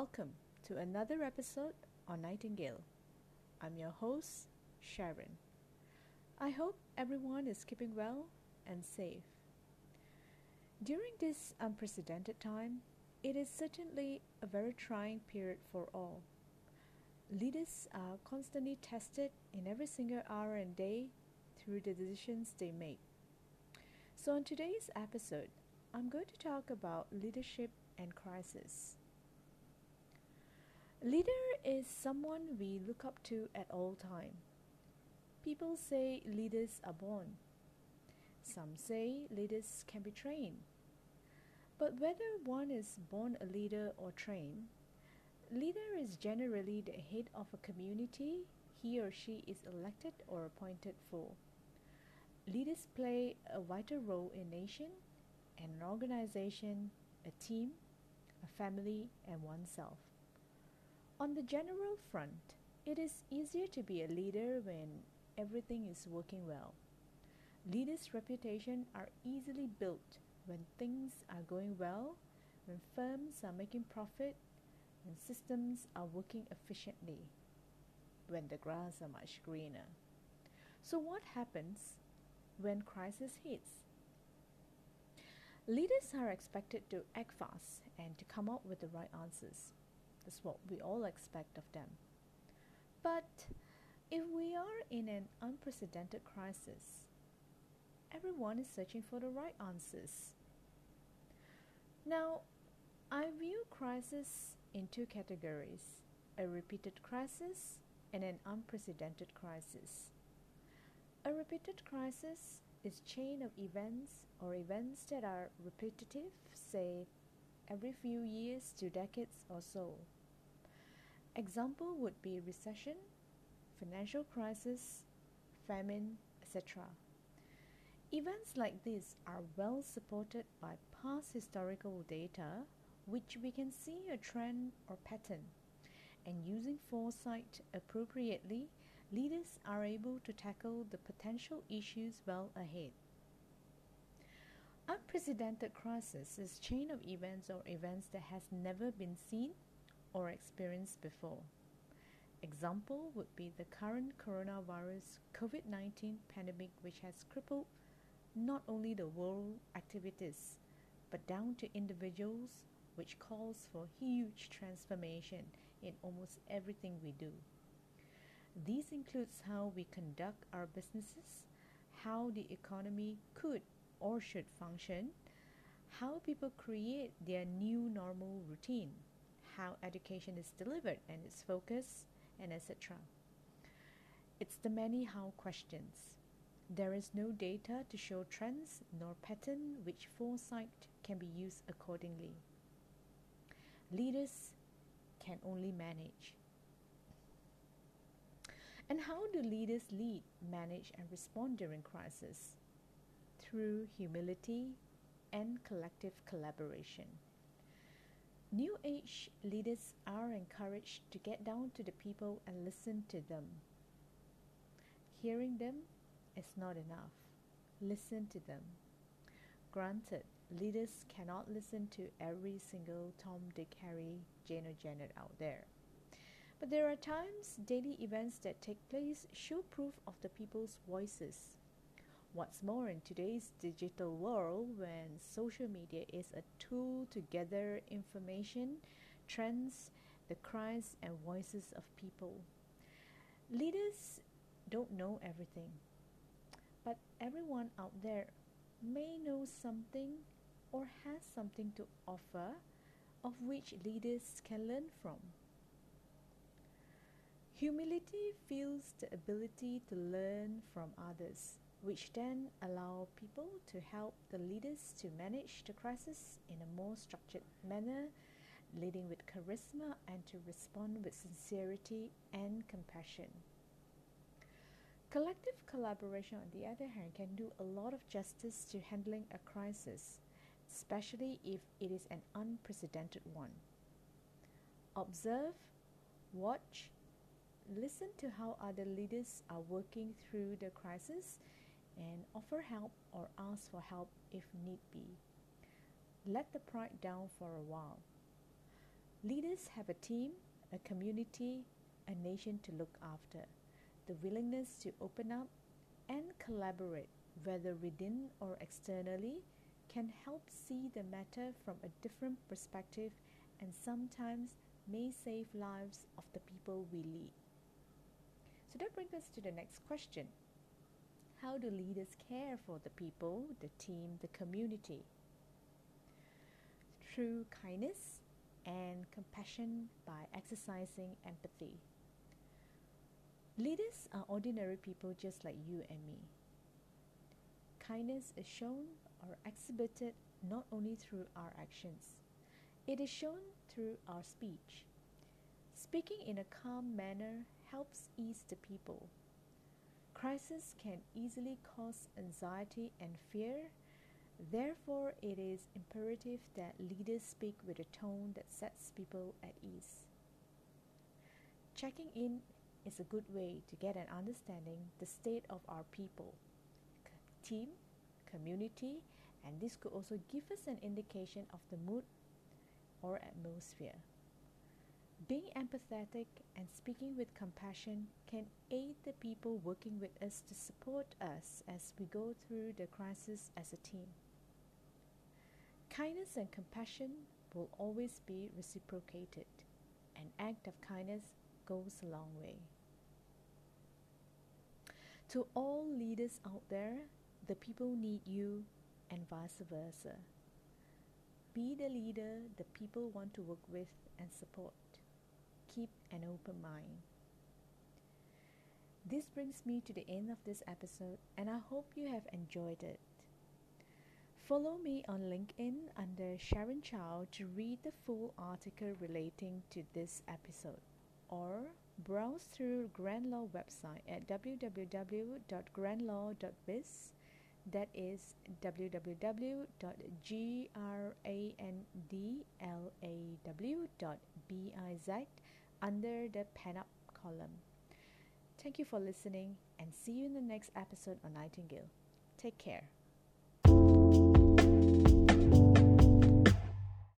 Welcome to another episode on Nightingale. I'm your host, Sharon. I hope everyone is keeping well and safe. During this unprecedented time, it is certainly a very trying period for all. Leaders are constantly tested in every single hour and day through the decisions they make. So, in today's episode, I'm going to talk about leadership and crisis. Leader is someone we look up to at all time. People say leaders are born. Some say leaders can be trained. But whether one is born a leader or trained, leader is generally the head of a community he or she is elected or appointed for. Leaders play a vital role in nation, an organization, a team, a family, and oneself. On the general front, it is easier to be a leader when everything is working well. Leaders' reputation are easily built when things are going well, when firms are making profit, when systems are working efficiently, when the grass are much greener. So what happens when crisis hits? Leaders are expected to act fast and to come up with the right answers. That's what we all expect of them. But if we are in an unprecedented crisis, everyone is searching for the right answers. Now, I view crisis in two categories a repeated crisis and an unprecedented crisis. A repeated crisis is chain of events or events that are repetitive, say every few years to decades or so. Example would be recession, financial crisis, famine, etc. Events like these are well supported by past historical data, which we can see a trend or pattern. And using foresight appropriately, leaders are able to tackle the potential issues well ahead. Unprecedented crisis is chain of events or events that has never been seen or experienced before. Example would be the current coronavirus COVID 19 pandemic, which has crippled not only the world activities but down to individuals, which calls for huge transformation in almost everything we do. This includes how we conduct our businesses, how the economy could or should function, how people create their new normal routine how education is delivered and its focus, and etc. It's the many how questions. There is no data to show trends nor pattern which foresight can be used accordingly. Leaders can only manage. And how do leaders lead, manage, and respond during crisis? Through humility and collective collaboration. New Age leaders are encouraged to get down to the people and listen to them. Hearing them is not enough. Listen to them. Granted, leaders cannot listen to every single Tom, Dick, Harry, Jane, or Janet out there. But there are times daily events that take place show proof of the people's voices. What's more, in today's digital world, when social media is a tool to gather information, trends, the cries and voices of people, leaders don't know everything. But everyone out there may know something or has something to offer of which leaders can learn from. Humility feels the ability to learn from others which then allow people to help the leaders to manage the crisis in a more structured manner, leading with charisma and to respond with sincerity and compassion. Collective collaboration, on the other hand, can do a lot of justice to handling a crisis, especially if it is an unprecedented one. Observe, watch, listen to how other leaders are working through the crisis and offer help or ask for help if need be. Let the pride down for a while. Leaders have a team, a community, a nation to look after. The willingness to open up and collaborate, whether within or externally, can help see the matter from a different perspective and sometimes may save lives of the people we lead. So that brings us to the next question. How do leaders care for the people, the team, the community? Through kindness and compassion by exercising empathy. Leaders are ordinary people just like you and me. Kindness is shown or exhibited not only through our actions, it is shown through our speech. Speaking in a calm manner helps ease the people. Crisis can easily cause anxiety and fear. Therefore, it is imperative that leaders speak with a tone that sets people at ease. Checking in is a good way to get an understanding the state of our people, team, community, and this could also give us an indication of the mood or atmosphere. Being empathetic and speaking with compassion can aid the people working with us to support us as we go through the crisis as a team. Kindness and compassion will always be reciprocated. An act of kindness goes a long way. To all leaders out there, the people need you and vice versa. Be the leader the people want to work with and support. Keep an open mind. This brings me to the end of this episode, and I hope you have enjoyed it. Follow me on LinkedIn under Sharon Chow to read the full article relating to this episode, or browse through Grand Law website at www.grandlaw.biz that is www.grandlaw.biz under the pen Up column. Thank you for listening and see you in the next episode on Nightingale. Take care.